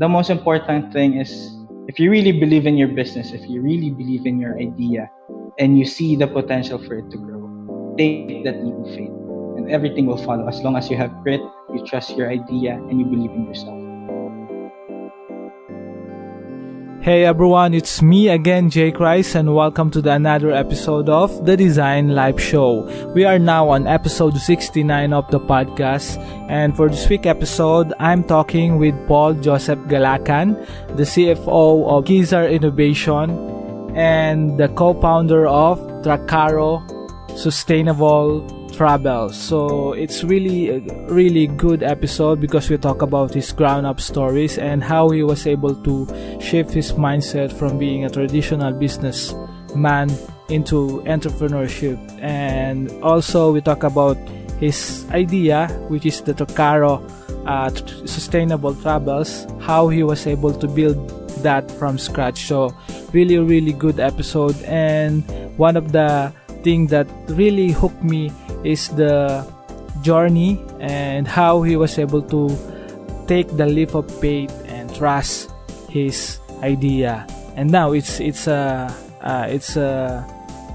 the most important thing is if you really believe in your business, if you really believe in your idea, and you see the potential for it to grow, take that leap of faith, and everything will follow as long as you have grit, you trust your idea, and you believe in yourself. Hey everyone, it's me again, Jake Rice, and welcome to the another episode of the Design Life Show. We are now on episode 69 of the podcast, and for this week episode, I'm talking with Paul Joseph Galacan, the CFO of Kezar Innovation and the co-founder of Trakaro Sustainable travel. So it's really really good episode because we talk about his ground up stories and how he was able to shift his mindset from being a traditional businessman into entrepreneurship. And also we talk about his idea, which is the Trakaro uh, sustainable travels, how he was able to build that from scratch. So really, really good episode. And one of the thing that really hooked me is the journey and how he was able to take the leap of faith and trust his idea. And now it's it's a uh, it's a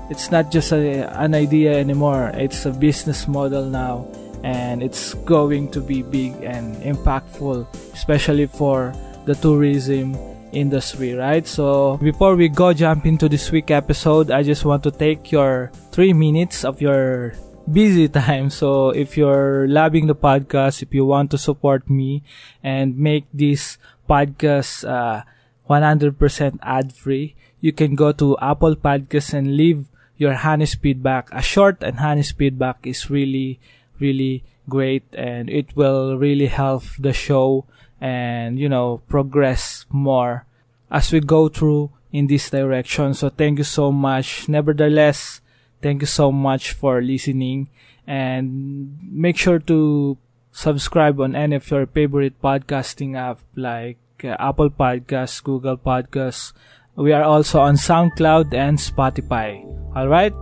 it's not just a, an idea anymore. It's a business model now and it's going to be big and impactful especially for the tourism industry right so before we go jump into this week episode i just want to take your three minutes of your busy time. So if you're loving the podcast, if you want to support me and make this podcast uh, 100% ad free, you can go to Apple Podcasts and leave your honest feedback. A short and honest feedback is really, really great and it will really help the show and, you know, progress more as we go through in this direction. So thank you so much. Nevertheless, Thank you so much for listening and make sure to subscribe on any of your favorite podcasting app like uh, Apple Podcasts, Google Podcasts. We are also on SoundCloud and Spotify. All right?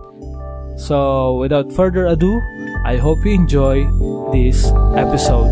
So, without further ado, I hope you enjoy this episode.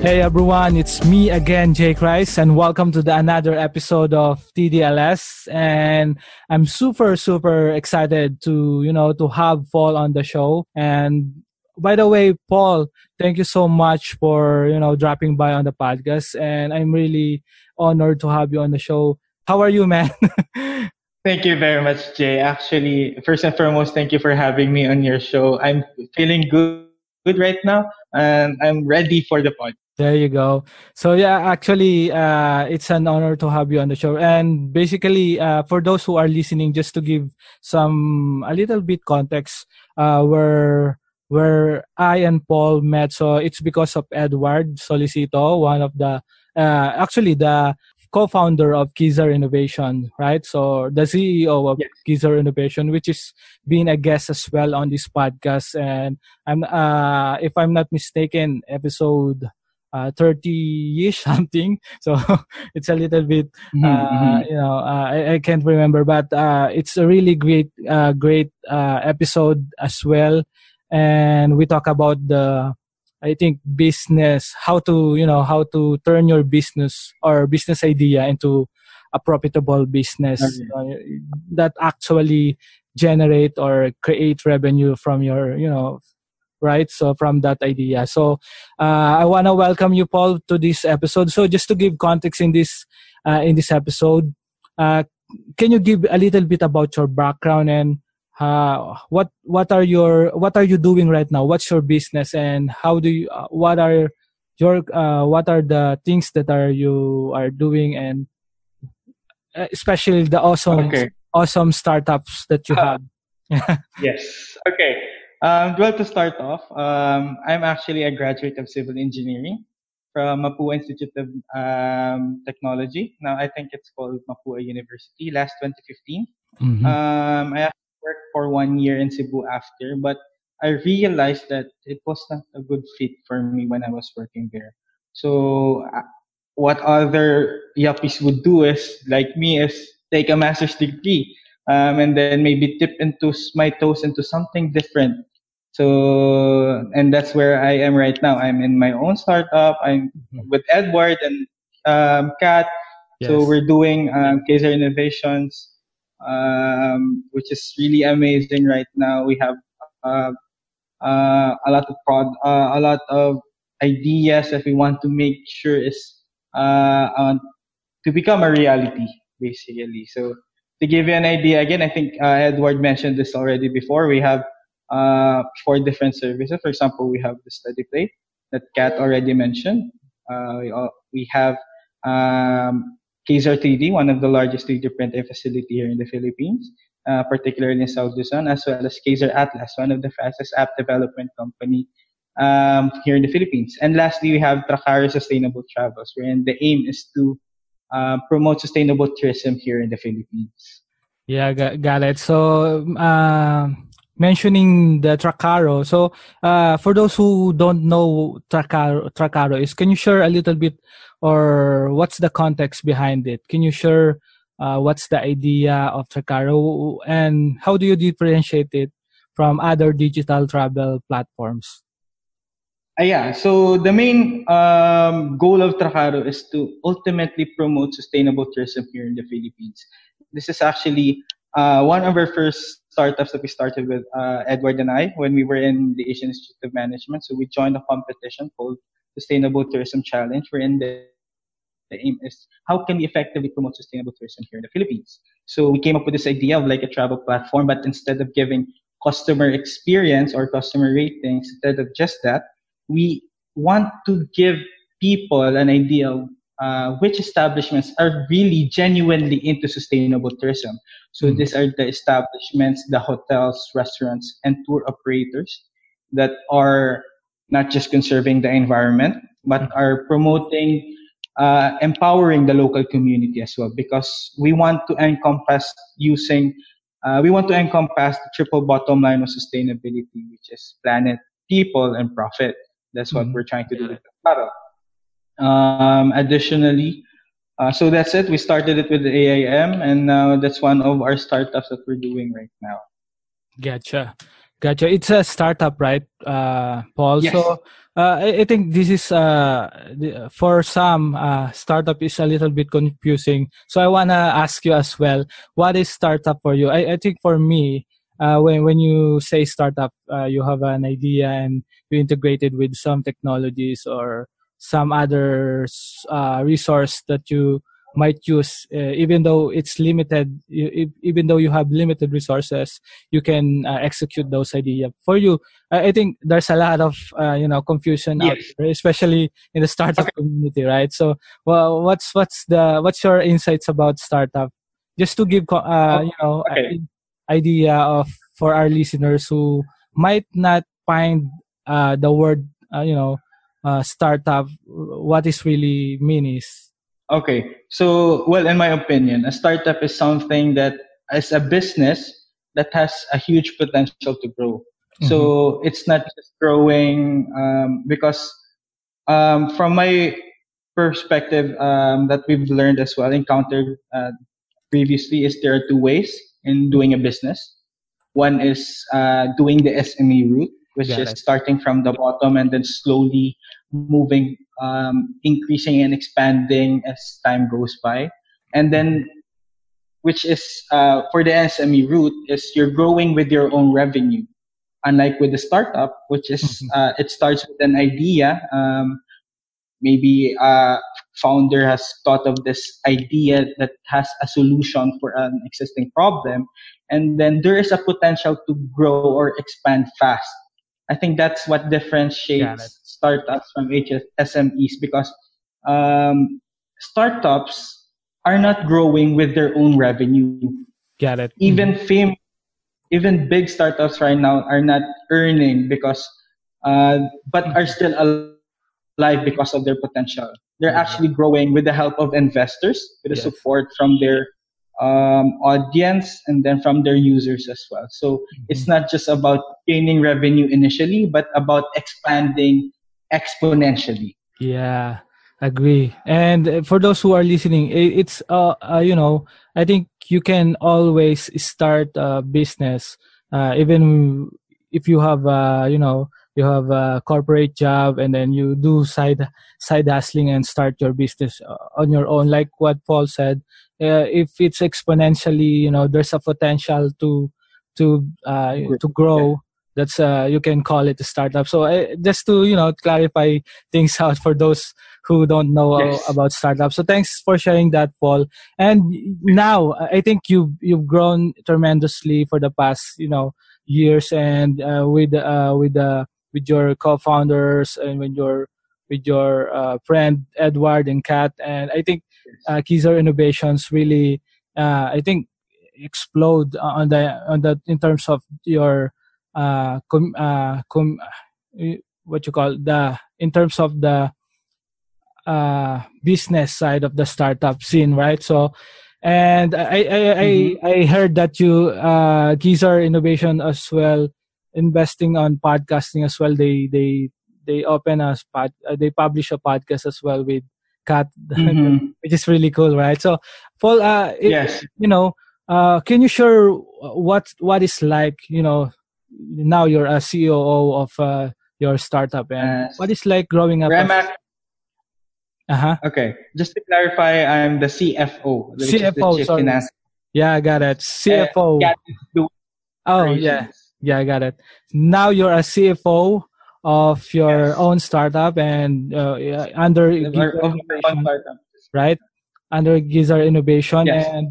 Hey everyone, it's me again, Jake Rice, and welcome to the another episode of TDLS. And I'm super, super excited to, you know, to have Paul on the show. And by the way, Paul, thank you so much for, you know, dropping by on the podcast. And I'm really honored to have you on the show. How are you, man? Thank you very much, Jay. Actually, first and foremost, thank you for having me on your show. I'm feeling good good right now and I'm ready for the podcast. There you go. So yeah, actually, uh, it's an honor to have you on the show. And basically, uh, for those who are listening, just to give some a little bit context, uh, where where I and Paul met. So it's because of Edward Solicito, one of the uh, actually the co-founder of Kezar Innovation, right? So the CEO of yes. Innovation, which is being a guest as well on this podcast. And I'm, uh, if I'm not mistaken, episode uh, 30-ish something so it's a little bit mm-hmm, uh, mm-hmm. you know uh, I, I, can't remember but uh, it's a really great uh, great uh, episode as well and we talk about the i think business how to you know how to turn your business or business idea into a profitable business okay. that actually generate or create revenue from your you know right? So from that idea. So uh, I want to welcome you, Paul, to this episode. So just to give context in this uh, in this episode, uh, can you give a little bit about your background and uh, what what are your what are you doing right now? What's your business and how do you uh, what are your uh, what are the things that are you are doing and especially the awesome okay. awesome startups that you have. yes. Okay. Um, well, to start off, um, I'm actually a graduate of civil engineering from Mapua Institute of um, Technology. Now I think it's called Mapua University. Last 2015. Mhm. Um, I actually worked for one year in Cebu after, but I realized that it was not a good fit for me when I was working there. So uh, what other yuppies would do is, like me, is take a master's degree um, and then maybe dip into my toes into something different. So, and that's where I am right now. I'm in my own startup. I'm Mhm. with Edward and um, Kat. So we're doing um, Kezar Innovations, um, which is really amazing right now. We have uh, uh, a lot of prod, uh, a lot of ideas that we want to make sure is uh, uh, to become a reality, basically. So to give you an idea, again, I think uh, Edward mentioned this already before. We have uh, four different services. For example, we have the study plate that Kat already mentioned. Uh, we, al- we have um, Kezar 3D, one of the largest 3D printing facility here in the Philippines, uh, particularly in South Luzon, as well as Kezar Atlas, one of the fastest app development company um, here in the Philippines. And lastly, we have Trakaro Sustainable Travels, wherein the aim is to uh, promote sustainable tourism here in the Philippines. Yeah, got, it. So, uh, mentioning the Trakaro. So, uh, for those who don't know Trakaro, Trakaro is, can you share a little bit or what's the context behind it? Can you share uh, what's the idea of Trakaro and how do you differentiate it from other digital travel platforms? Uh, yeah, so the main um, goal of Trakaro is to ultimately promote sustainable tourism here in the Philippines. This is actually uh, one of our first startups that we started with uh, Edward and I when we were in the Asian Institute of Management. So we joined a competition called Sustainable Tourism Challenge, wherein the, the aim is how can we effectively promote sustainable tourism here in the Philippines. So we came up with this idea of like a travel platform, but instead of giving customer experience or customer ratings, instead of just that, we want to give people an idea of uh, which establishments are really genuinely into sustainable tourism. So Mhm. these are the establishments, the hotels, restaurants, and tour operators that are not just conserving the environment, but are promoting, uh, empowering the local community as well. Because we want to encompass using, uh, we want to encompass the triple bottom line of sustainability, which is planet, people, and profit. That's what Mhm. we're trying to do with the product. Um, additionally, uh, so that's it. We started it with the AIM, and now that's one of our startups that we're doing right now. Gotcha. Gotcha. It's a startup, right, uh, Paul? Yes. So uh, I, I think this is uh, for some uh, startup is a little bit confusing. So I wanna ask you as well, what is startup for you? I, I think for me, uh, when when you say startup, uh, you have an idea and you integrate it with some technologies or some other uh, resource that you might use, uh, even though it's limited. You, even though you have limited resources, you can uh, execute those ideas for you. I, think there's a lot of uh, you know confusion out there, especially in the startup community, right? So, well, what's what's the what's your insights about startup? Just to give uh, Oh, you know okay. idea of for our listeners who might not find uh, the word uh, you know uh, startup what is really mean is Okay. So, well, in my opinion, a startup is something that is a business that has a huge potential to grow. So it's not just growing um, because um, from my perspective um, that we've learned as well, encountered uh, previously, is there are two ways in doing a business. One is uh, doing the SME route, which is starting from the bottom and then slowly moving, um, increasing and expanding as time goes by. And then, which is uh, for the SME route, is you're growing with your own revenue. Unlike with the startup, which is Mhm. uh, it starts with an idea. Um, maybe a founder has thought of this idea that has a solution for an existing problem and then there is a potential to grow or expand fast i think that's what differentiates startups from HS smes because um, startups are not growing with their own revenue Got it. even fame even big startups right now are not earning because uh, but are still alive because of their potential. They're actually growing with the help of investors, with the Yes. support from their um, audience and then from their users as well. So it's Mm-hmm. not just about gaining revenue initially, but about expanding exponentially. Yeah, agree. And uh, for those who are listening, it's uh, uh you know, I think you can always start a business, uh, even if you have uh you know you have a corporate job and then you do side side hustling and start your business uh, on your own. Like what Paul said, uh, if it's exponentially, you know, there's a potential to to uh to grow. That's uh you can call it a startup. So uh, just to you know clarify things out for those who don't know Yes. about startups. So thanks for sharing that, Paul. And now I think you you've grown tremendously for the past you know years, and uh, with uh, with uh, with your co-founders and with your with your uh, friend Edward and Kat. And I think uh, Kezar Innovations really uh, I think explode on the on the in terms of your uh, com, uh, com, what you call the in terms of the uh, business side of the startup scene, right? So, and I I I, I heard that you uh, Innovation as well, investing on podcasting as well. They they they open a pod, uh, they publish a podcast as well with Kat, Mhm. which is really cool, right? So, Paul, uh, it- Yes. you know, uh, can you share what what is like? You know, now you're a CEO of uh, your startup, and Yes. what is like growing up? Remac, Uh huh. okay. Just to clarify, I'm the CFO, is the CFO, sorry. Finance Yeah, I got it. CFO. Kat is doing oh, yeah. Yeah, I got it. Now you're a CFO of your Yes. own startup and uh, under Of Kezar our- of our Innovation, startup. right? Under Kezar Innovation, Yes. and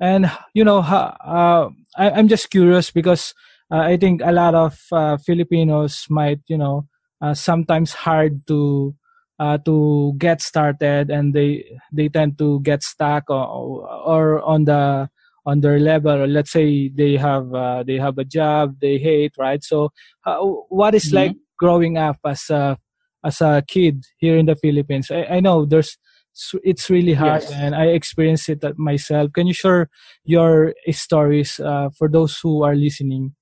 and you know, uh, I, I'm just curious because uh, I think a lot of uh, Filipinos might, you know, uh, sometimes hard to uh, to get started, and they they tend to get stuck or, or on the on their level. Or let's say they have uh, they have a job they hate, right? So, uh, what is Mhm. like growing up as a as a kid here in the Philippines? I, I know there's it's really hard, Yes. and I experienced it myself. Can you share your stories uh, for those who are listening?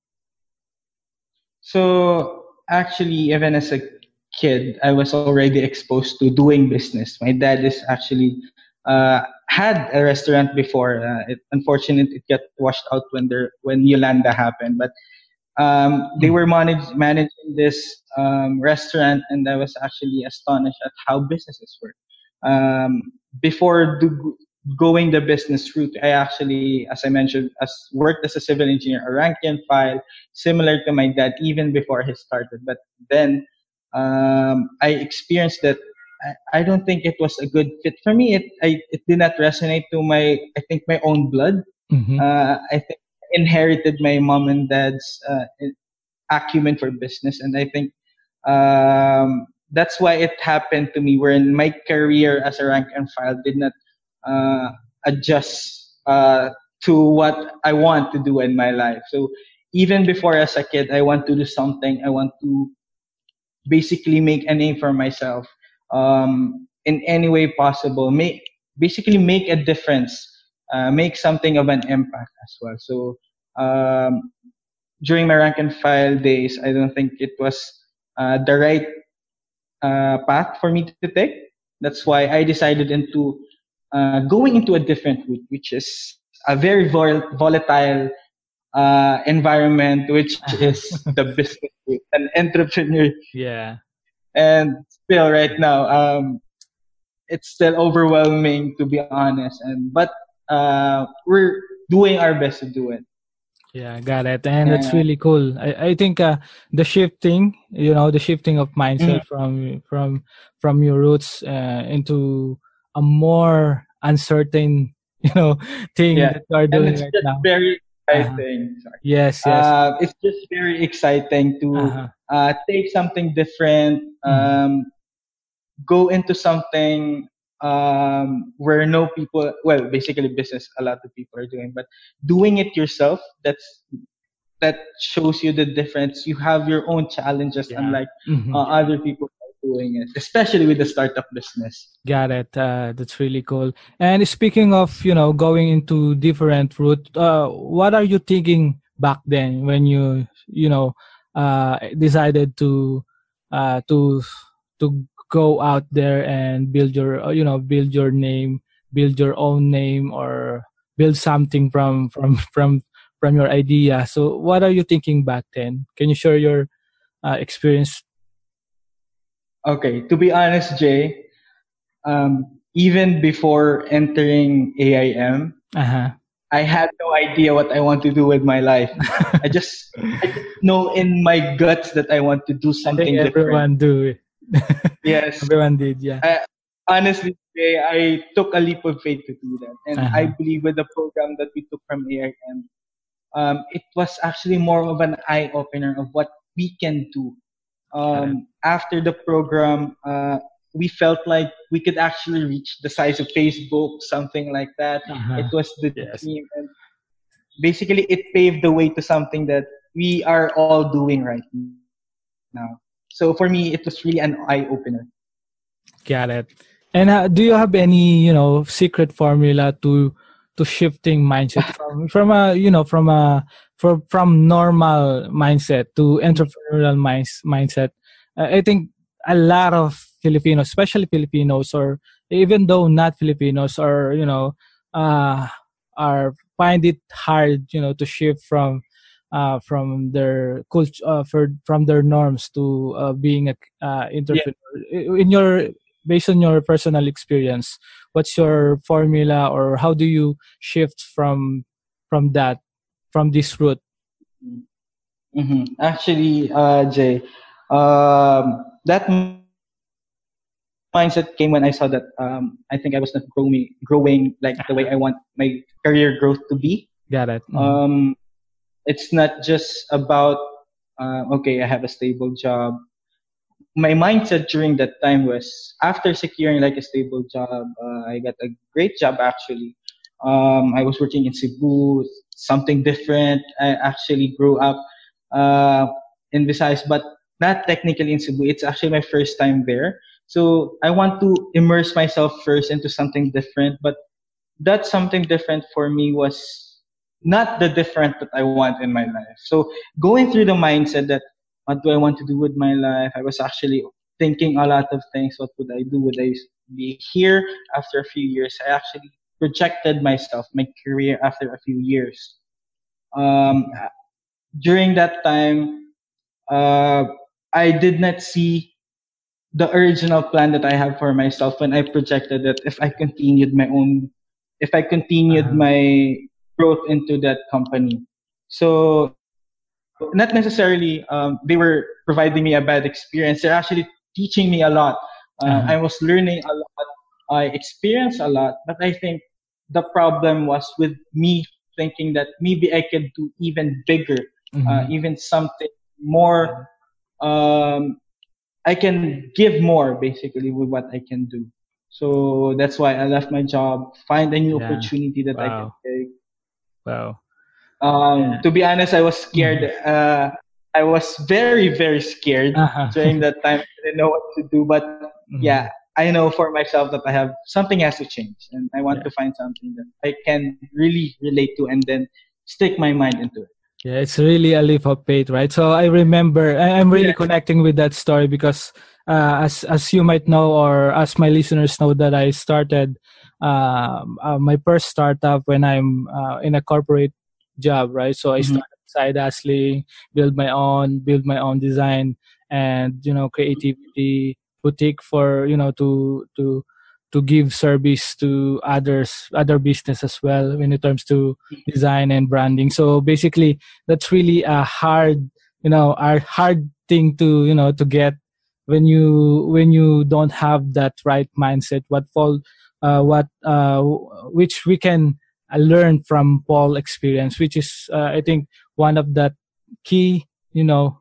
So actually, even as a kid, I was already exposed to doing business. My dad is actually uh, had a restaurant before. Uh, it, unfortunately, it got washed out when there when Yolanda happened. But um, they were manage, managing this um, restaurant, and I was actually astonished at how businesses work. Um, before going the business route, I actually, as I mentioned, as worked as a civil engineer, a rank and file, similar to my dad, even before he started. But then um, I experienced that I, I don't think it was a good fit for me. It I, it did not resonate to my I think my own blood. Mm-hmm. Uh, I think I inherited my mom and dad's uh, acumen for business, and I think um, that's why it happened to me. Wherein my career as a rank and file did not uh, adjust uh, to what I want to do in my life. So even before as a kid, I want to do something. I want to basically make a name for myself um, in any way possible. Make basically make a difference, uh, make something of an impact as well. So um, during my rank and file days, I don't think it was uh, the right uh, path for me to take. That's why I decided into uh, going into a different route, which is a very vol- volatile uh, environment, which is the business route, an entrepreneur Yeah. And still right now um it's still overwhelming to be honest and but uh we're doing our best to do it Yeah, got it. And that's Yeah. really cool. I, I think uh, the shifting, you know, the shifting of mindset Mm. from from from your roots uh, into a more uncertain, you know, thing Yeah. that you are doing it's right now. very exciting Sorry. Yes, yes. uh it's just very exciting to Uh-huh. uh take something different um go into something um where no people well basically business a lot of people are doing but doing it yourself that's that shows you the difference you have your own challenges Yeah. unlike Mhm. uh, other people doing it, especially with the startup business. Got it. Uh, that's really cool. And speaking of, you know, going into different route, uh, what are you thinking back then when you, you know, uh, decided to, uh, to, to go out there and build your, uh, you know, build your name, build your own name, or build something from from from from your idea. So, what are you thinking back then? Can you share your uh, experience? Okay, to be honest, Jay, um, even before entering AIM, uh-huh. I had no idea what I want to do with my life. I just I know in my guts that I want to do something I everyone different. do. yes, everyone did. Yeah. I, honestly, Jay, I took a leap of faith to do that, and Uh-huh. I believe with the program that we took from AIM, um, it was actually more of an eye opener of what we can do. Um, after the program, uh, we felt like we could actually reach the size of Facebook, something like that. Uh-huh. It was the Yes. dream, and basically, it paved the way to something that we are all doing right now. So for me, it was really an eye opener. Got it. And uh, do you have any, you know, secret formula to to shifting mindset from from a you know from a from from normal mindset to entrepreneurial minds, mindset? Uh, I think a lot of Filipinos, especially Filipinos, or even though not Filipinos, are you know, uh, are find it hard, you know, to shift from uh, from their culture, uh, for, from their norms to uh, being a uh, entrepreneur. In your based on your personal experience, what's your formula, or how do you shift from from that from this route? hmm Actually, uh, Jay, um, that mindset came when I saw that um, I think I was not growing, growing like the way I want my career growth to be. Got it. Mhm. Um, it's not just about uh, okay, I have a stable job. My mindset during that time was after securing like a stable job, uh, I got a great job actually. Um, I was working in Cebu, something different. I actually grew up uh, in Visayas, but not technically in Cebu. It's actually my first time there. So I want to immerse myself first into something different, but that something different for me was not the different that I want in my life. So going through the mindset that what do I want to do with my life? I was actually thinking a lot of things. What would I do? Would I be here after a few years? I actually projected myself, my career after a few years. Um, during that time, uh, I did not see the original plan that I have for myself when I projected that if I continued my own, if I continued Uh-huh. my growth into that company. So, not necessarily um, they were providing me a bad experience. They're actually teaching me a lot. Uh, Uh-huh. I was learning a lot. I experienced a lot, but I think the problem was with me thinking that maybe I could do even bigger, Mhm. uh, even something more. Um, I can give more basically with what I can do. So that's why I left my job, find a new Yeah. opportunity that I can take. wow. Um, Yeah. To be honest, I was scared. Uh, I was very, very scared Uh-huh. during that time. I didn't know what to do, but Mhm. yeah, I know for myself that I have something has to change, and I want Yeah. to find something that I can really relate to, and then stick my mind into it. Yeah, it's really a leap of faith, right? So I remember, I- I'm really Yeah. connecting with that story because, uh, as as you might know, or as my listeners know, that I started um, uh, my first startup when I'm uh, in a corporate job, right? So I Mhm. started side hustling, build my own, build my own design, and you know, creativity boutique for you know to to to give service to others, other business as well when it comes to design and branding. So basically, that's really a hard, you know, a hard thing to you know to get when you when you don't have that right mindset. What fall, uh, what uh, which we can uh, learn from Paul experience, which is uh, I think one of that key, you know,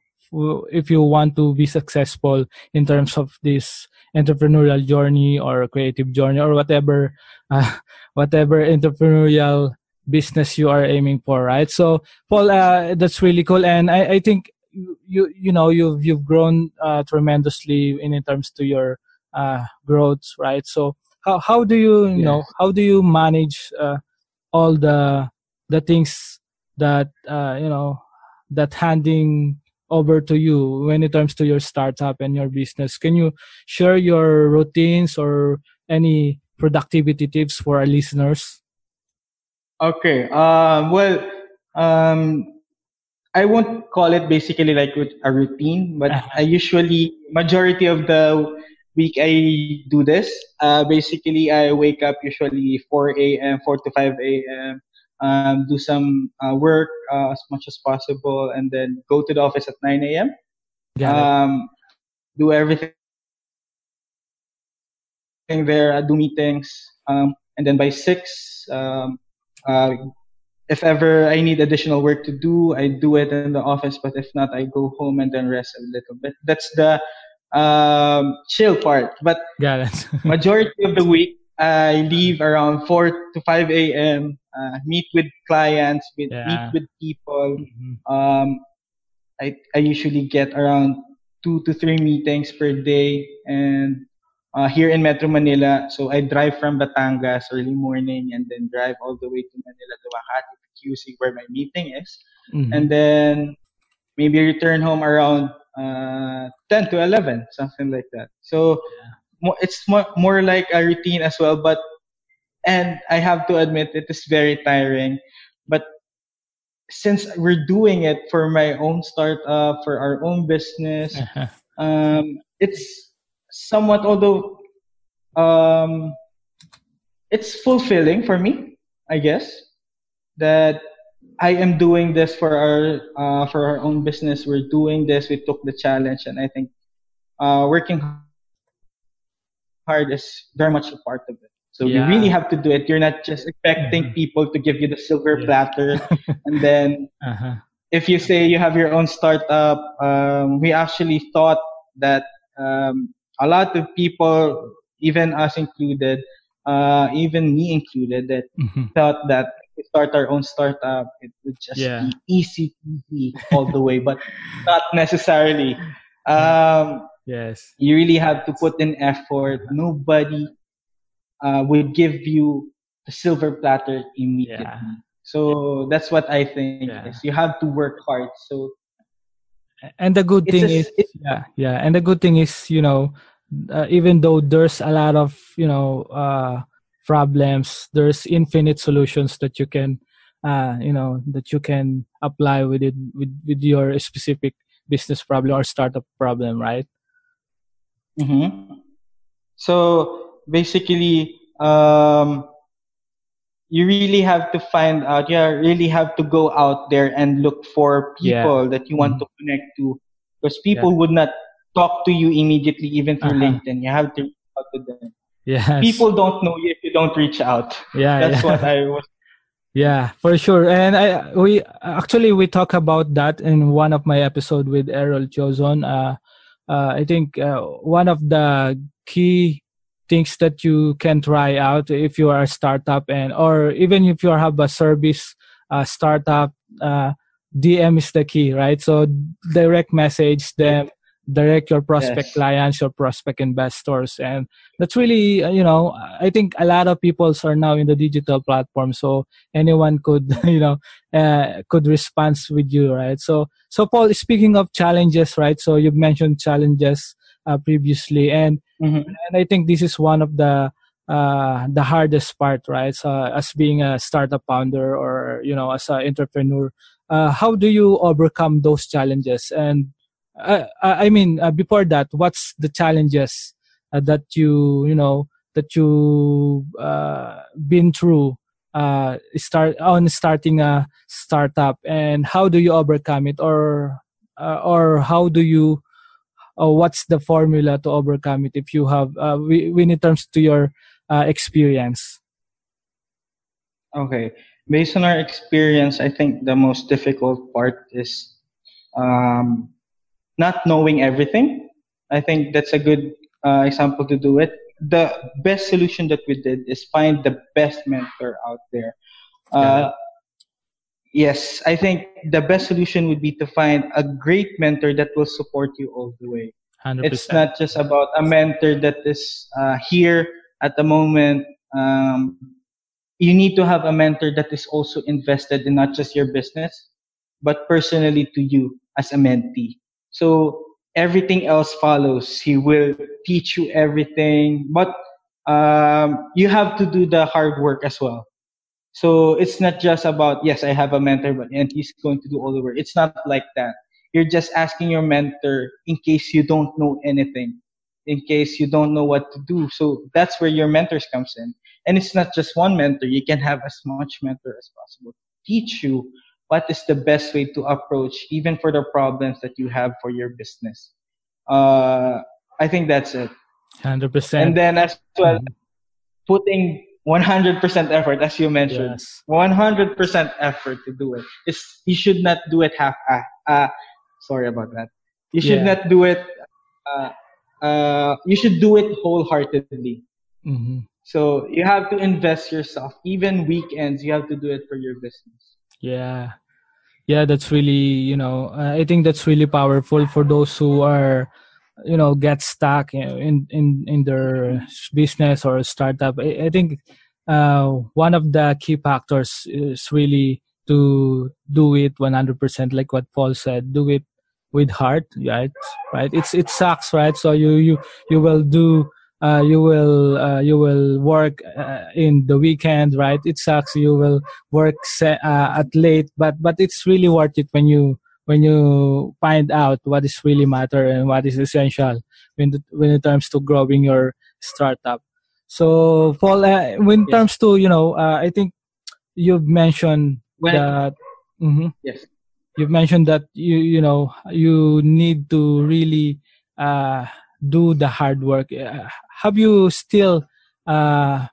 if you want to be successful in terms of this entrepreneurial journey or creative journey or whatever uh, whatever entrepreneurial business you are aiming for right? So paul uh, that's really cool. And I, I think you, you you know you've you've grown uh, tremendously in, in terms to your uh, growth, right? So how how do you you know how do you manage uh, all the the things that uh, you know that handing over to you when it comes to your startup and your business? Can you share your routines or any productivity tips for our listeners? Okay. Um, well, um, I won't call it basically like a routine, but uh-huh. I usually majority of the week I do this. Uh, basically, I wake up usually 4 a.m., 4 to 5 a.m. Um, do some uh, work uh, as much as possible, and then go to the office at 9 a.m. Um, do everything there, I do meetings, um, and then by six, um, uh, if ever I need additional work to do, I do it in the office. But if not, I go home and then rest a little bit. That's the um, chill part. But Got it. majority of the week, I leave around 4 to 5 a.m. Uh, meet with clients, meet, yeah. meet with people. Mm-hmm. Um, I, I usually get around two to three meetings per day, and uh, here in Metro Manila. So I drive from Batangas early morning and then drive all the way to Manila to Makati QC where my meeting is. Mm-hmm. And then maybe return home around uh, 10 to 11, something like that. So yeah. it's more, more like a routine as well. But, and I have to admit, it is very tiring. But since we're doing it for my own startup, for our own business, um, it's somewhat, although um, it's fulfilling for me, I guess, that I am doing this for our uh, for our own business. We're doing this. We took the challenge, and I think uh, working hard is very much a part of it. So yeah. you really have to do it. You're not just expecting mm-hmm. people to give you the silver yes. platter, and then uh-huh. if you say you have your own startup, um, we actually thought that um, a lot of people, even us included, uh, even me included, that mm-hmm. thought that we start our own startup, it would just yeah. be easy, easy all the way, but not necessarily. Um, yes, you really have to put in effort. Nobody uh, will give you the silver platter immediately. Yeah. So that's what I think. Yeah. Is you have to work hard. So and the good thing a, is yeah yeah and the good thing is you know uh, even though there's a lot of you know uh, problems there's infinite solutions that you can uh, you know that you can apply with it with, with your specific business problem or startup problem right mm-hmm. so basically um, you really have to find out you really have to go out there and look for people yeah. that you want mm-hmm. to connect to because people yeah. would not talk to you immediately, even through uh-huh. LinkedIn. You have to reach out to them. Yeah. People don't know you if you don't reach out. Yeah. That's yeah. what I was. Yeah, for sure. And I we actually we talk about that in one of my episode with Errol Chozon. Uh, uh, I think uh, one of the key things that you can try out if you are a startup and or even if you have a service uh, startup uh, dm is the key right so direct message them direct your prospect yes. clients your prospect investors and that's really uh, you know i think a lot of people are now in the digital platform so anyone could you know uh, could respond with you right so so paul speaking of challenges right so you've mentioned challenges uh, previously and mm-hmm. and i think this is one of the uh, the hardest part right so as being a startup founder or you know as an entrepreneur uh, how do you overcome those challenges and uh, I mean, uh, before that, what's the challenges uh, that you you know that you uh, been through uh, start on starting a startup, and how do you overcome it, or uh, or how do you, what's the formula to overcome it if you have uh, when it comes to your experience? Okay, based on our experience, I think the most difficult part is um, not knowing everything. I think that's a good uh, example to do it. The best solution that we did is find the best mentor out there. Uh, yes, I think the best solution would be to find a great mentor that will support you all the way. 100%. It's not just about a mentor that is uh, here at the moment. Um, you need to have a mentor that is also invested in not just your business, but personally to you as a mentee. So everything else follows. He will teach you everything, but um, you have to do the hard work as well. So it's not just about, yes, I have a mentor, but and he's going to do all the work. It's not like that. You're just asking your mentor in case you don't know anything, in case you don't know what to do. So that's where your mentors comes in. And it's not just one mentor. You can have as much mentor as possible. Teach you what is the best way to approach even for the problems that you have for your business. Uh, I think that's it. 100%. And then as well, mm-hmm. putting 100% effort, as you mentioned, yes. 100% effort to do it. It's, you should not do it half, uh, uh sorry about that. You should yeah. not do it, uh, uh, you should do it wholeheartedly. Mm-hmm. So you have to invest yourself. Even weekends, you have to do it for your business. Yeah. Yeah, that's really, you know, I think that's really powerful for those who are, you know, get stuck in in in their business or startup. I, I think uh, one of the key factors is really to do it 100% like what paul said do it with heart right right it's it sucks right so you you you will do uh, you will uh, you will work uh, in the weekend right? It sucks. You will work se- uh, at late but but it's really worth it when you when you find out what is really matter and what is essential when the, when it comes to growing your startup. So paul uh, when it comes to you know uh, i think you've mentioned when, that mm-hmm, yes. You've mentioned that you you know you need to really do the hard work. Have you still uh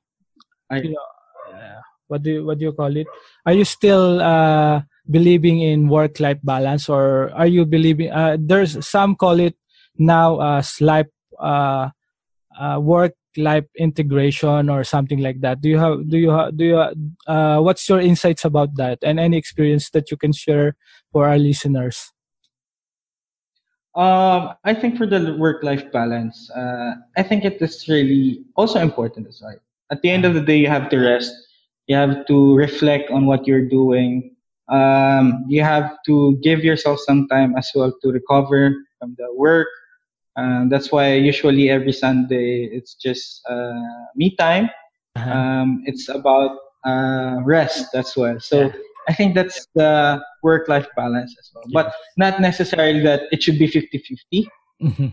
I, you know, uh, what do you, what do you call it? Are you still uh believing in work life balance or are you believing uh, there's some call it now as life uh, uh work life integration or something like that. Do you have do you have do you uh what's your insights about that and any experience that you can share for our listeners um, I think for the work-life balance, uh, I think it is really also important as well. At the end of the day, you have to rest. You have to reflect on what you're doing. Um, you have to give yourself some time as well to recover from the work. Um, that's why usually every Sunday it's just uh, me time. Uh-huh. Um, it's about uh, rest as well. So I think that's the work life balance as well. But not necessarily that it should be 50 50. Mm-hmm.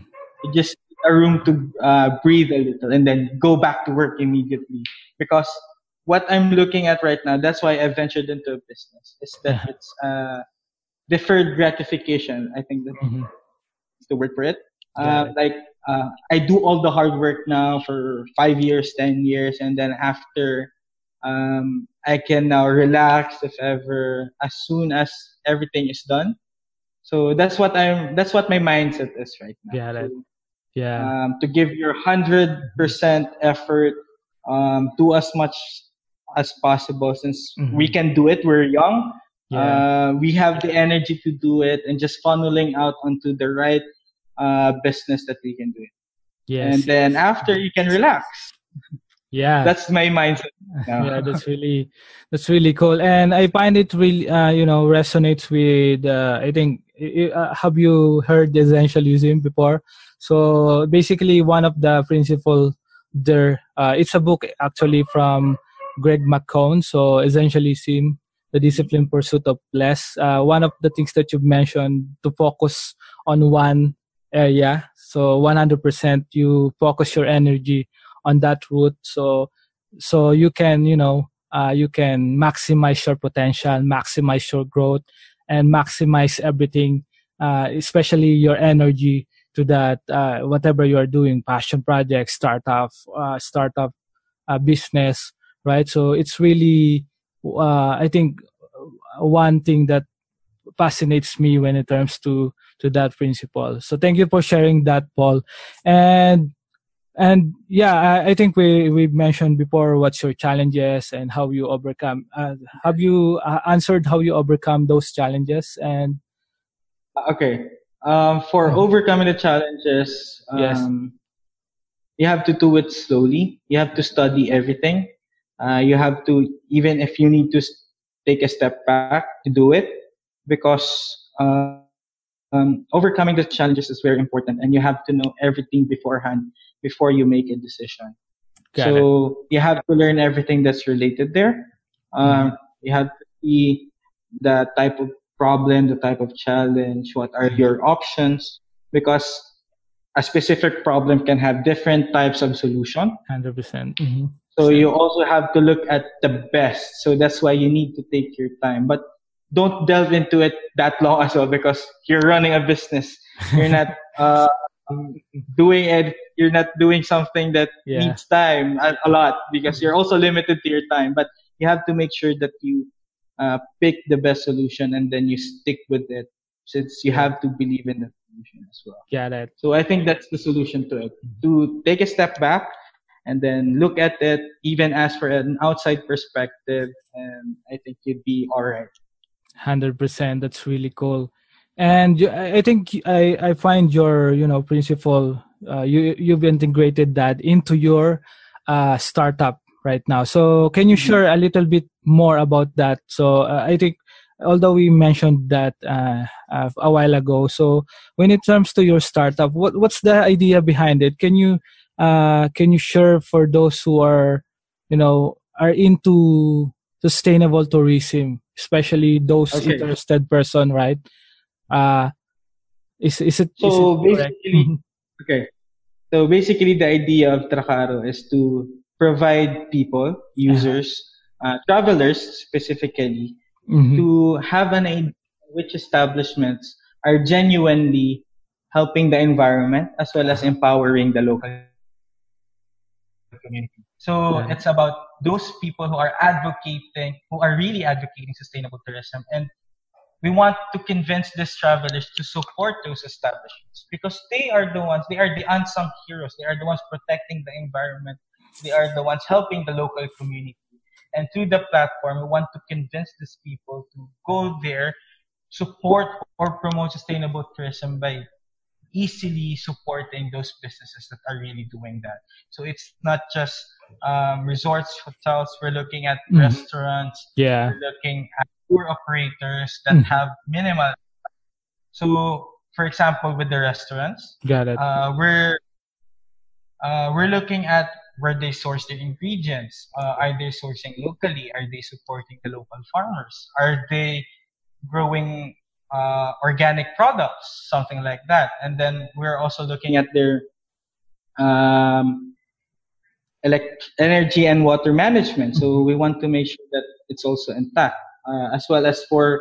Just a room to uh, breathe a little and then go back to work immediately. Because what I'm looking at right now, that's why I ventured into a business, is that yeah. it's uh, deferred gratification. I think that's mm-hmm. the word for it. Uh, like uh, I do all the hard work now for five years, ten years, and then after um, I can now relax if ever as soon as everything is done. So that's what I'm. That's what my mindset is right now. Yeah, that, yeah. Um, to give your hundred percent effort, um, do as much as possible since mm-hmm. we can do it. We're young. Yeah. Uh, we have the energy to do it, and just funneling out onto the right uh, business that we can do it. Yes. And then after you can relax yeah. That's my mindset. Yeah. That's really that's really cool. And i find it really uh, you know resonates with uh, i think uh, have you heard the essentialism before? So basically one of the principle there uh, it's a book actually from greg mckeown so essentially, essentialism the disciplined pursuit of less. Uh, one of the things that you've mentioned to focus on one area. So 100% you focus your energy on that route. So so you can you know uh, you can maximize your potential maximize your growth and maximize everything uh, especially your energy to that uh, whatever you are doing passion project startup uh, startup uh, business right? So it's really uh, i think one thing that fascinates me when it comes to to that principle. So thank you for sharing that paul. And and yeah, I, I, think we we mentioned before what's your challenges and how you overcome. Uh, have you uh, answered how you overcome those challenges? And okay, um, for overcoming the challenges, um, yes. you have to do it slowly. You have to study everything. Uh, you have to even if you need to take a step back to do it because um, overcoming the challenges is very important and you have to know everything beforehand before you make a decision. Got so it. you have to learn everything that's related there. Um, mm-hmm. you have to see the type of problem the type of challenge what are your options because a specific problem can have different types of solution. 100%. Mm hmm so you also have to look at the best. So that's why you need to take your time. But don't delve into it that long as well because you're running a business. You're not uh, doing it. You're not doing something that yeah. needs time a, a, lot because you're also limited to your time. But you have to make sure that you uh, pick the best solution and then you stick with it since you have to believe in the solution as well. Got it. So I think that's the solution to it. To take a step back and then look at it, even ask for an outside perspective, and I think you'd be all right. Hundred percent. That's really cool. And I think I, I find your you know principle. Uh, you you've integrated that into your uh, startup right now. So can you mm-hmm. share a little bit more about that? So uh, I think although we mentioned that uh, uh, a while ago. So when it comes to your startup, what what's the idea behind it? Can you uh, can you share for those who are you know are into sustainable tourism? especially those okay. interested person, right? Uh, is is it? So is it basically, okay. So basically, the idea of Trakaro is to provide people, users, uh, travelers specifically, mm-hmm. to have an idea which establishments are genuinely helping the environment as well as empowering the local community. So yeah. it's about those people who are advocating, who are really advocating sustainable tourism. And we want to convince these travelers to support those establishments because they are the ones, they are the unsung heroes. They are the ones protecting the environment. They are the ones helping the local community. And through the platform, we want to convince these people to go there, support or promote sustainable tourism by easily supporting those businesses that are really doing that. So it's not just um, resorts, hotels. We're looking at mm-hmm. restaurants. Yeah. We're looking at tour operators that mm-hmm. have minimal. So, for example, with the restaurants, got it. Uh, we're uh, we're looking at where they source their ingredients. Uh, are they sourcing locally? Are they supporting the local farmers? Are they growing uh, organic products, something like that. And then we're also looking at their um, elect- energy and water management. So we want to make sure that it's also intact, uh, as well as for,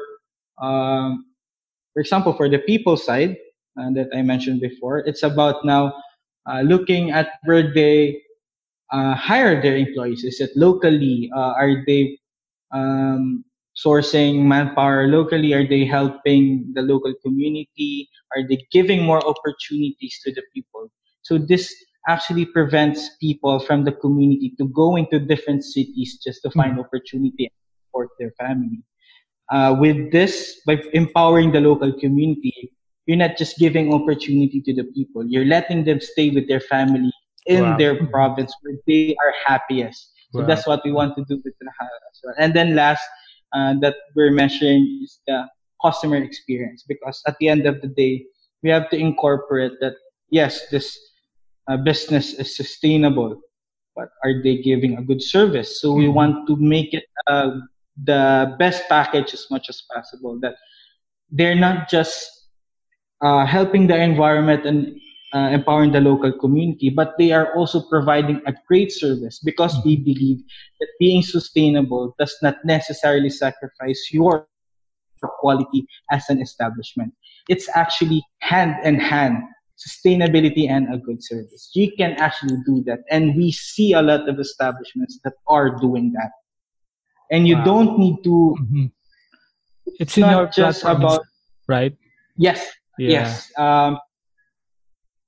um, for example, for the people side uh, that I mentioned before, it's about now uh, looking at where they uh, hire their employees. Is it locally? Uh, are they um, sourcing manpower locally? Are they helping the local community? Are they giving more opportunities to the people? So this actually prevents people from the community to go into different cities just to find mm-hmm. opportunity support their family. Uh, with this, by empowering the local community, you're not just giving opportunity to the people, you're letting them stay with their family in wow. their province where they are happiest. So wow. that's what we want to do with Trakaro as well. And then last, uh, that we're measuring is the customer experience because at the end of the day, we have to incorporate that yes, this uh, business is sustainable, but are they giving a good service? So we mm-hmm. want to make it uh, the best package as much as possible. That they're not just uh, helping the environment and uh, empowering the local community, but they are also providing a great service because we believe that being sustainable does not necessarily sacrifice your quality as an establishment. It's actually hand in hand sustainability and a good service. You can actually do that. And we see a lot of establishments that are doing that. And you wow. don't need to, mm-hmm. it's, it's not just about, right? Yes. Yeah. Yes. Um,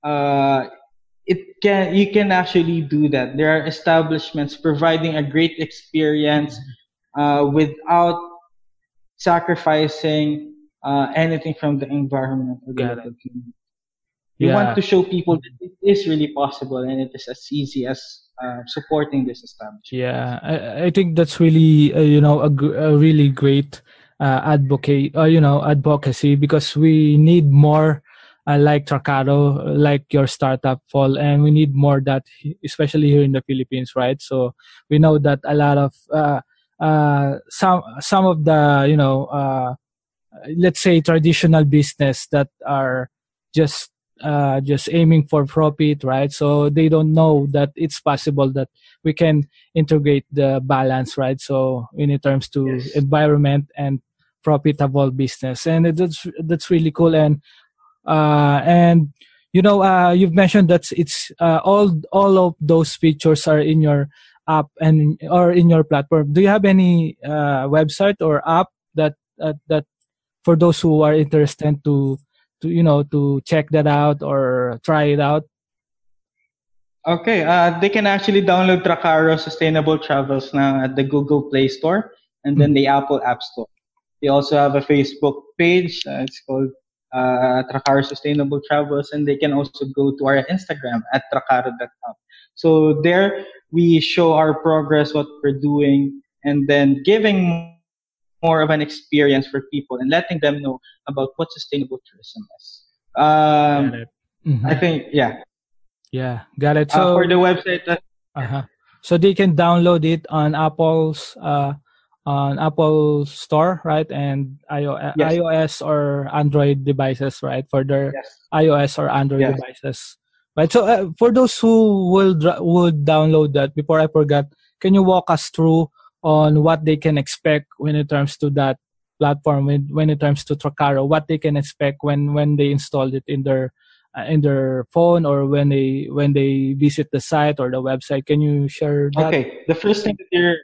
uh, it can you can actually do that. There are establishments providing a great experience uh, without sacrificing uh, anything from the environment or the Got local community. You Yeah. want to show people that it is really possible and it is as easy as uh, supporting this establishment. Yeah, I, I think that's really uh, you know a, gr- a really great uh, advocate uh, you know advocacy because we need more uh, like Trakaro, like your startup fall, and we need more that especially here in the Philippines, right? So we know that a lot of uh, uh, some some of the you know uh, let's say traditional business that are just uh, just aiming for profit, right? So they don't know that it's possible that we can integrate the balance, right? So in terms to Yes. environment and profitable business, and that's that's really cool. And uh, and you know, uh, you've mentioned that it's uh, all all of those features are in your app and or in your platform. Do you have any uh, website or app that uh, that for those who are interested to to you know to check that out or try it out? Okay, uh, they can actually download Trakaro Sustainable Travels now at the Google Play Store and then the Apple App Store. They also have a Facebook page. Uh, it's called uh, Trakaro Sustainable Travels, and they can also go to our Instagram at trakaro.com. So there we show our progress, what we're doing, and then giving more of an experience for people and letting them know about what sustainable tourism is. Um, Mhm. I think, yeah. Yeah, got it. Uh, So for the website, uh, uh-huh. so they can download it on Apple's uh on Apple Store, right? And iOS, Yes. iOS or Android devices, right? For their yes. iOS or Android Yes. devices. Right. So uh, for those who will dra- would download that, before I forgot, can you walk us through on what they can expect when it comes to that platform, when, when it comes to Trakaro, what they can expect when when they install it in their uh, in their phone or when they when they visit the site or the website? Can you share that? Okay, the first thing that you're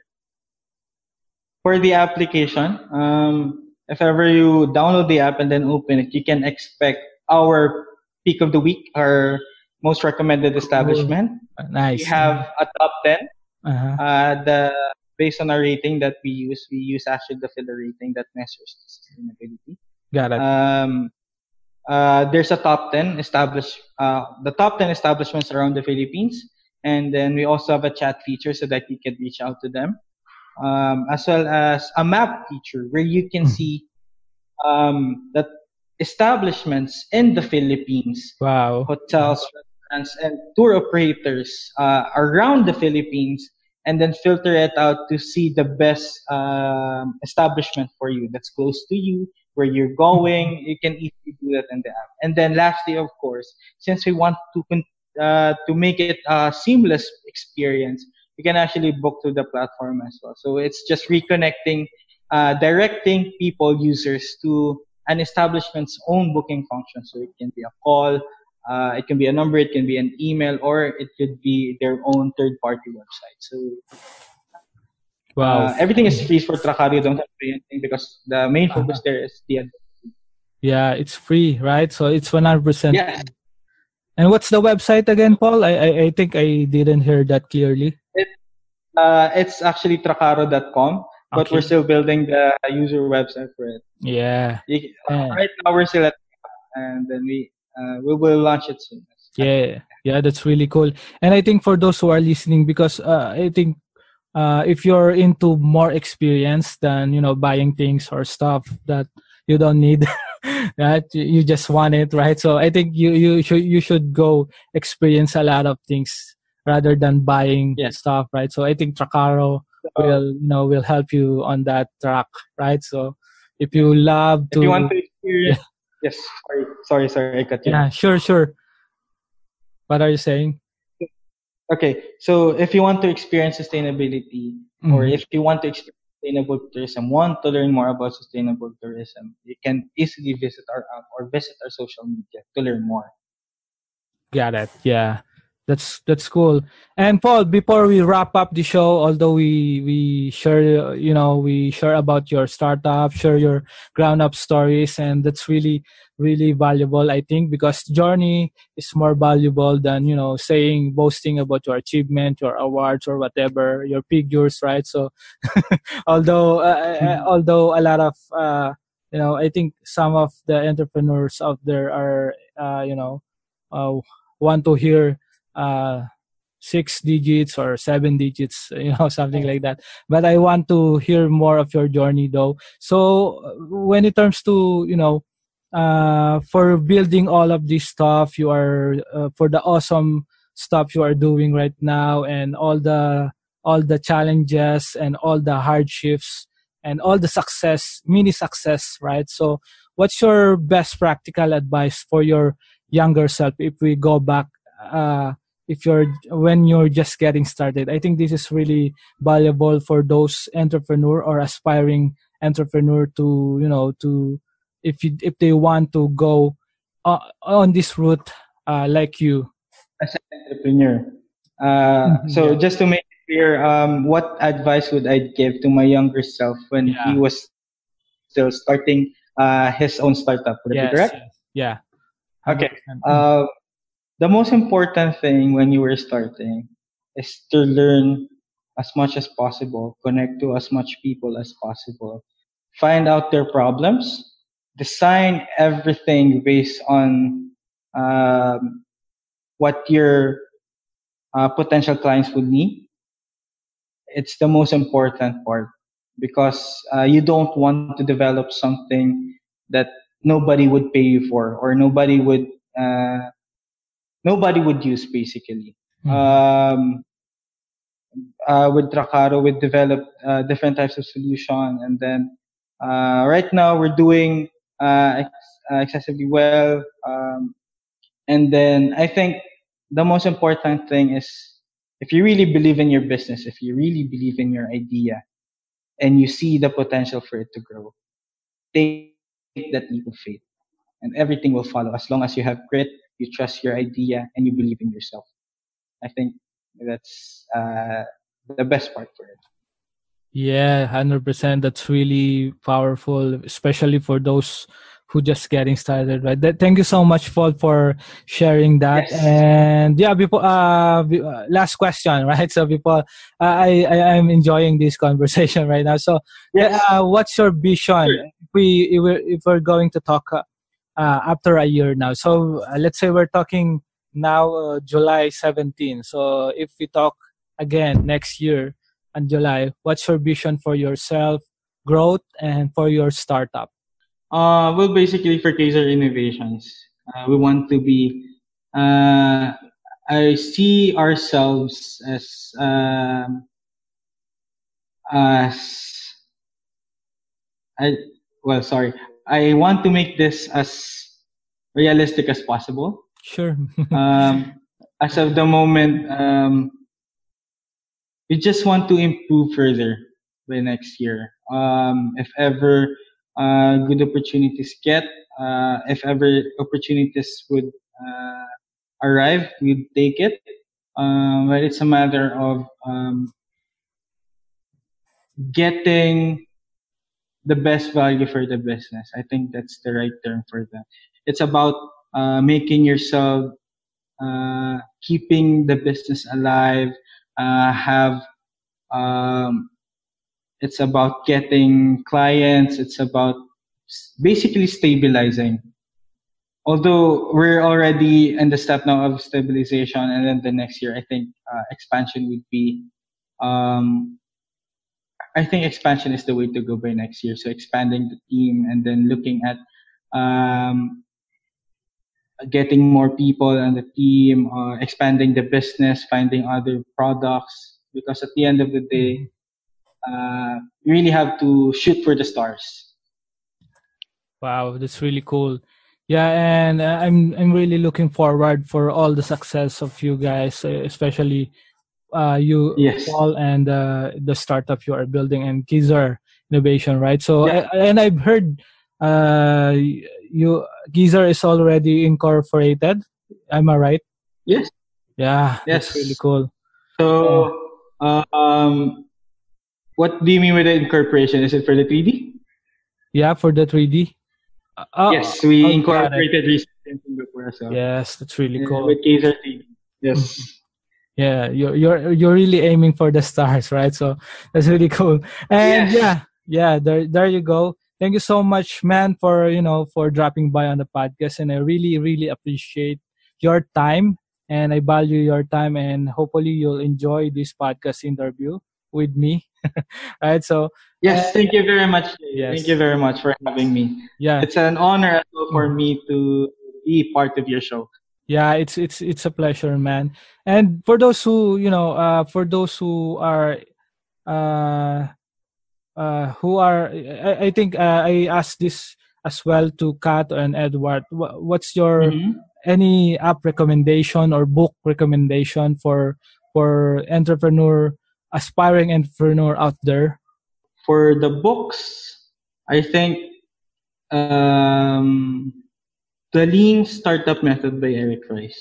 for the application, um, if ever you download the app and then open it, you can expect our peak of the week, our most recommended establishment. Nice. We have a top ten. Uh-huh. Uh, the based on our rating that we use, we use actually the filler rating that measures sustainability. Got it. Um, uh, there's a top 10 established, uh, the top 10 establishments around the Philippines. And then we also have a chat feature so that you can reach out to them. Um, as well as a map feature where you can Mhm. see, um, that establishments in the Philippines, wow. hotels, restaurants, and tour operators, uh, around the Philippines and then filter it out to see the best, um, establishment for you that's close to you, where you're going. You can easily do that in the app. And then lastly, of course, since we want to uh, to make it a seamless experience, you can actually book through the platform as well. So it's just reconnecting, uh, directing people, users to an establishment's own booking function. So it can be a call, uh, it can be a number, it can be an email, or it could be their own third-party website. So Wow. uh, everything is free for Trakaro. You don't have to pay anything because the main focus there is the yeah, it's free, right? So it's 100% yes. And what's the website again, Paul? I, I, I think I didn't hear that clearly. Uh, it's actually trakaro.com, but Okay. we're still building the user website for it. Yeah, You, Yeah. Right now we're still at, and then we uh, we will launch it soon. yeah, yeah. That's really cool. And I think for those who are listening, because uh, I think uh, if you're into more experience than you know buying things or stuff that you don't need, that you just want it, right? So I think you you should you should go experience a lot of things rather than buying Yes. stuff, right? So I think Trakaro will you know will help you on that track, right? So if you love to If you want to experience, yes. Sorry, sorry, sorry. I cut you. Yeah, sure, sure. What are you saying? Okay, so if you want to experience sustainability, or Mhm. if you want to experience sustainable tourism, want to learn more about sustainable tourism, you can easily visit our app or visit our social media to learn more. Got it. Yeah. That's that's cool. And Paul, before we wrap up the show, although we we share you know we share about your startup, share your ground up stories, and that's really really valuable. I think because journey is more valuable than you know saying boasting about your achievement, your awards, or whatever your figures, right? So although uh, mm-hmm. although a lot of uh, you know I think some of the entrepreneurs out there are uh, you know uh, want to hear uh, six digits or seven digits, you know, something like that. But I want to hear more of your journey though. So when it comes to, you know, uh, for building all of this stuff, you are, uh, for the awesome stuff you are doing right now and all the, all the challenges and all the hardships and all the success, mini success, right? So what's your best practical advice for your younger self if we go back, uh, if you're when you're just getting started. I think this is really valuable for those entrepreneur or aspiring entrepreneur to you know to if you if they want to go uh, on this route uh, like you. As an entrepreneur. Uh, mm-hmm, so just to make it clear um, what advice would i give to my younger self when yeah. he was still starting uh, his own startup? Would yes, correct? yes. yeah. Okay. Uh, the most important thing when you were starting is to learn as much as possible, connect to as much people as possible, find out their problems, design everything based on um, what your uh, potential clients would need. It's the most important part because uh, you don't want to develop something that nobody would pay you for or nobody would uh, nobody would use basically. Mm-hmm. Um, uh, with Trakaro, we developed uh, different types of solution, and then uh, right now we're doing uh, ex- uh, excessively well. Um, and then I think the most important thing is if you really believe in your business, if you really believe in your idea, and you see the potential for it to grow, take that leap of faith, and everything will follow as long as you have grit you trust your idea, and you believe in yourself. I think that's uh, the best part for it. Yeah, hundred percent. That's really powerful, especially for those who just getting started. Right. That, thank you so much, Paul, for sharing that. Yes. And yeah, before uh, uh, last question, right? So before uh, I I am enjoying this conversation right now. So yes. uh, what's your vision? Sure. If we if we're, if we're going to talk uh, after a year now. So uh, let's say we're talking now uh, July 17. So if we talk again next year in July, what's your vision for yourself, growth, and for your startup? Uh, well, basically for Kezar Innovations, uh, we want to be. Uh, I see ourselves as um, as I well, sorry. I want to make this as realistic as possible. Sure. um, as of the moment, um, we just want to improve further by next year. Um, if ever uh, good opportunities get, uh, if ever opportunities would uh, arrive, we'd take it. Um, but it's a matter of um, getting the best value for the business. I think that's the right term for that. It's about uh, making yourself, uh, keeping the business alive, uh, have, um, it's about getting clients. It's about basically stabilizing. Although we're already in the step now of stabilization, and then the next year, I think uh, expansion would be um, I think expansion is the way to go by next year. So expanding the team and then looking at um, getting more people on the team, uh, expanding the business, finding other products. Because at the end of the day, uh, you really have to shoot for the stars. Wow, that's really cool. Yeah, and uh, I'm I'm really looking forward for all the success of you guys, especially uh, you yes. Paul and uh, the startup you are building and Kezar Innovation, right? So yeah. I, and I've heard uh, you Kezar is already incorporated. Am I right? Yes. Yeah, Yes. that's really cool. So, um, what do you mean with the incorporation? Is it for the 3D? Yeah, for the 3D. Uh, oh, yes, we oh, incorporated research in Singapore well. Yes, that's really Uh, cool. With Kezar 3D. Yes. Yeah, you're you're you're really aiming for the stars, right? So that's really cool. And Yes. yeah, yeah, there there you go. Thank you so much, man, for you know for dropping by on the podcast, and I really really appreciate your time, and I value your time, and hopefully you'll enjoy this podcast interview with me, right? So Yes, thank you very much. Yes. Thank you very much for having me. yeah, It's an honor for hmm. me to be part of your show. Yeah, it's it's it's a pleasure, man. And for those who you know, uh, for those who are, uh, uh, who are, I, I think uh, I asked this as well to Kat and Edward. Wha- What's your Mhm. any app recommendation or book recommendation for for entrepreneur, aspiring entrepreneur out there? For the books, I think um, the Lean Startup Method by Eric Ries.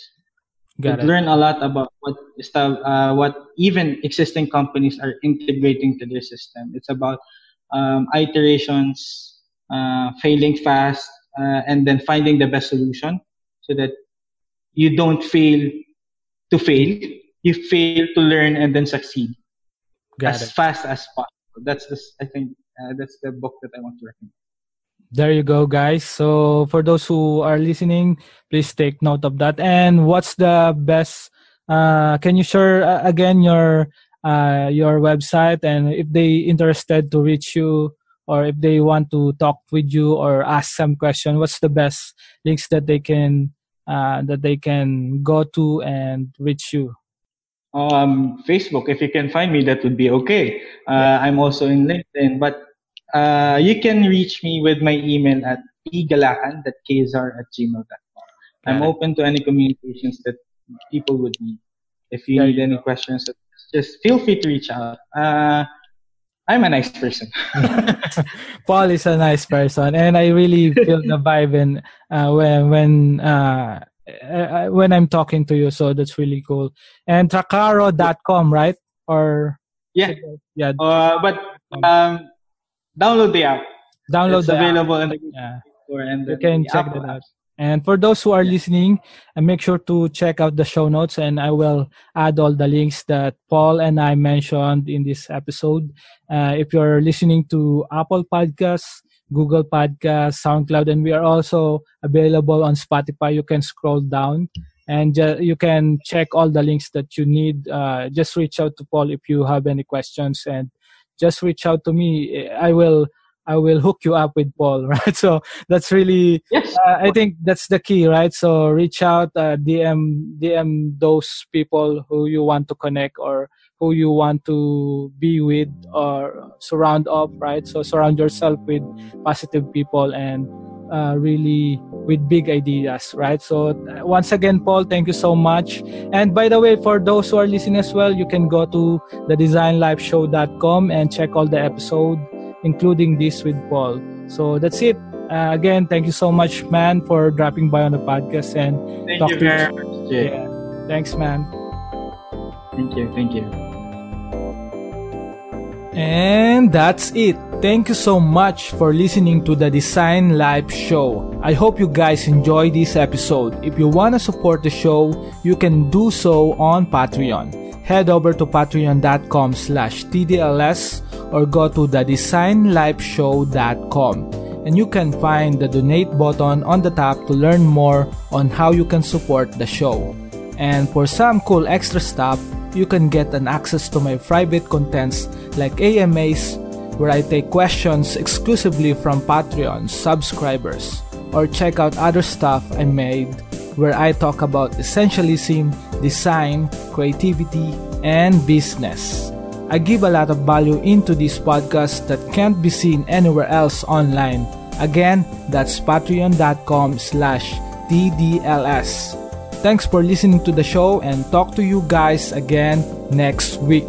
Got I've it. learned a lot about what uh, what even existing companies are integrating to their system. It's about um, iterations, uh, failing fast, uh, and then finding the best solution so that you don't fail to fail. You fail to learn and then succeed Got as it. fast as possible. That's the, I think uh, that's the book that I want to recommend. There you go, guys. So for those who are listening, please take note of that. And what's the best? Uh, can you share uh, again your uh, your website and if they interested to reach you or if they want to talk with you or ask some question, what's the best links that they can uh, that they can go to and reach you? um, Facebook. If you can find me, that would be okay. Uh, I'm also in LinkedIn, but uh, you can reach me with my email at igalakan, that kzar at gmail.com. I'm it. open to any communications that people would need. If you need any questions, just feel free to reach out. Uh, I'm a nice person. Paul is a nice person, and I really feel the vibe in uh, when when uh, uh, when I'm talking to you. So that's really cool. And Trakaro.com, right? Or yeah. yeah, Uh, but um, download the app. download it's the app. available in the Yeah. store and You can check that out. And for those who are listening, uh, make sure to check out the show notes, and I will add all the links that Paul and I mentioned in this episode. Uh, if you're listening to Apple Podcasts, Google Podcasts, SoundCloud, and we are also available on Spotify, you can scroll down and you can check all the links that you need. Uh, just reach out to Paul if you have any questions, and just reach out to me. Eh, I will. I will hook you up with Paul, right? So that's really Yes. uh, I think that's the key, right? So reach out, uh, DM, DM those people who you want to connect or who you want to be with or surround up, right? So surround yourself with positive people and uh, really with big ideas, right? So uh, once again, Paul, thank you so much. And by the way, for those who are listening as well, you can go to the designlifeshow.com and check all the episode, including this with Paul. So that's it. Uh, again, thank you so much, man, for dropping by on the podcast. And Thank Talk you to very much, yeah, thanks, man. Thank you. Thank you. And that's it. Thank you so much for listening to the Design Life show. I hope you guys enjoy this episode. If you want to support the show, you can do so on Patreon. Head over to patreon.com slash TDLS or go to the designlifeshow.com and you can find the donate button on the top to learn more on how you can support the show. And for some cool extra stuff, you can get an access to my private contents like AMAs, where I take questions exclusively from Patreon subscribers, or check out other stuff I made where I talk about essentialism, design, creativity, and business. I give a lot of value into this podcast that can't be seen anywhere else online. Again, that's patreon.com slash TDLS. Thanks for listening to the show and talk to you guys again next week.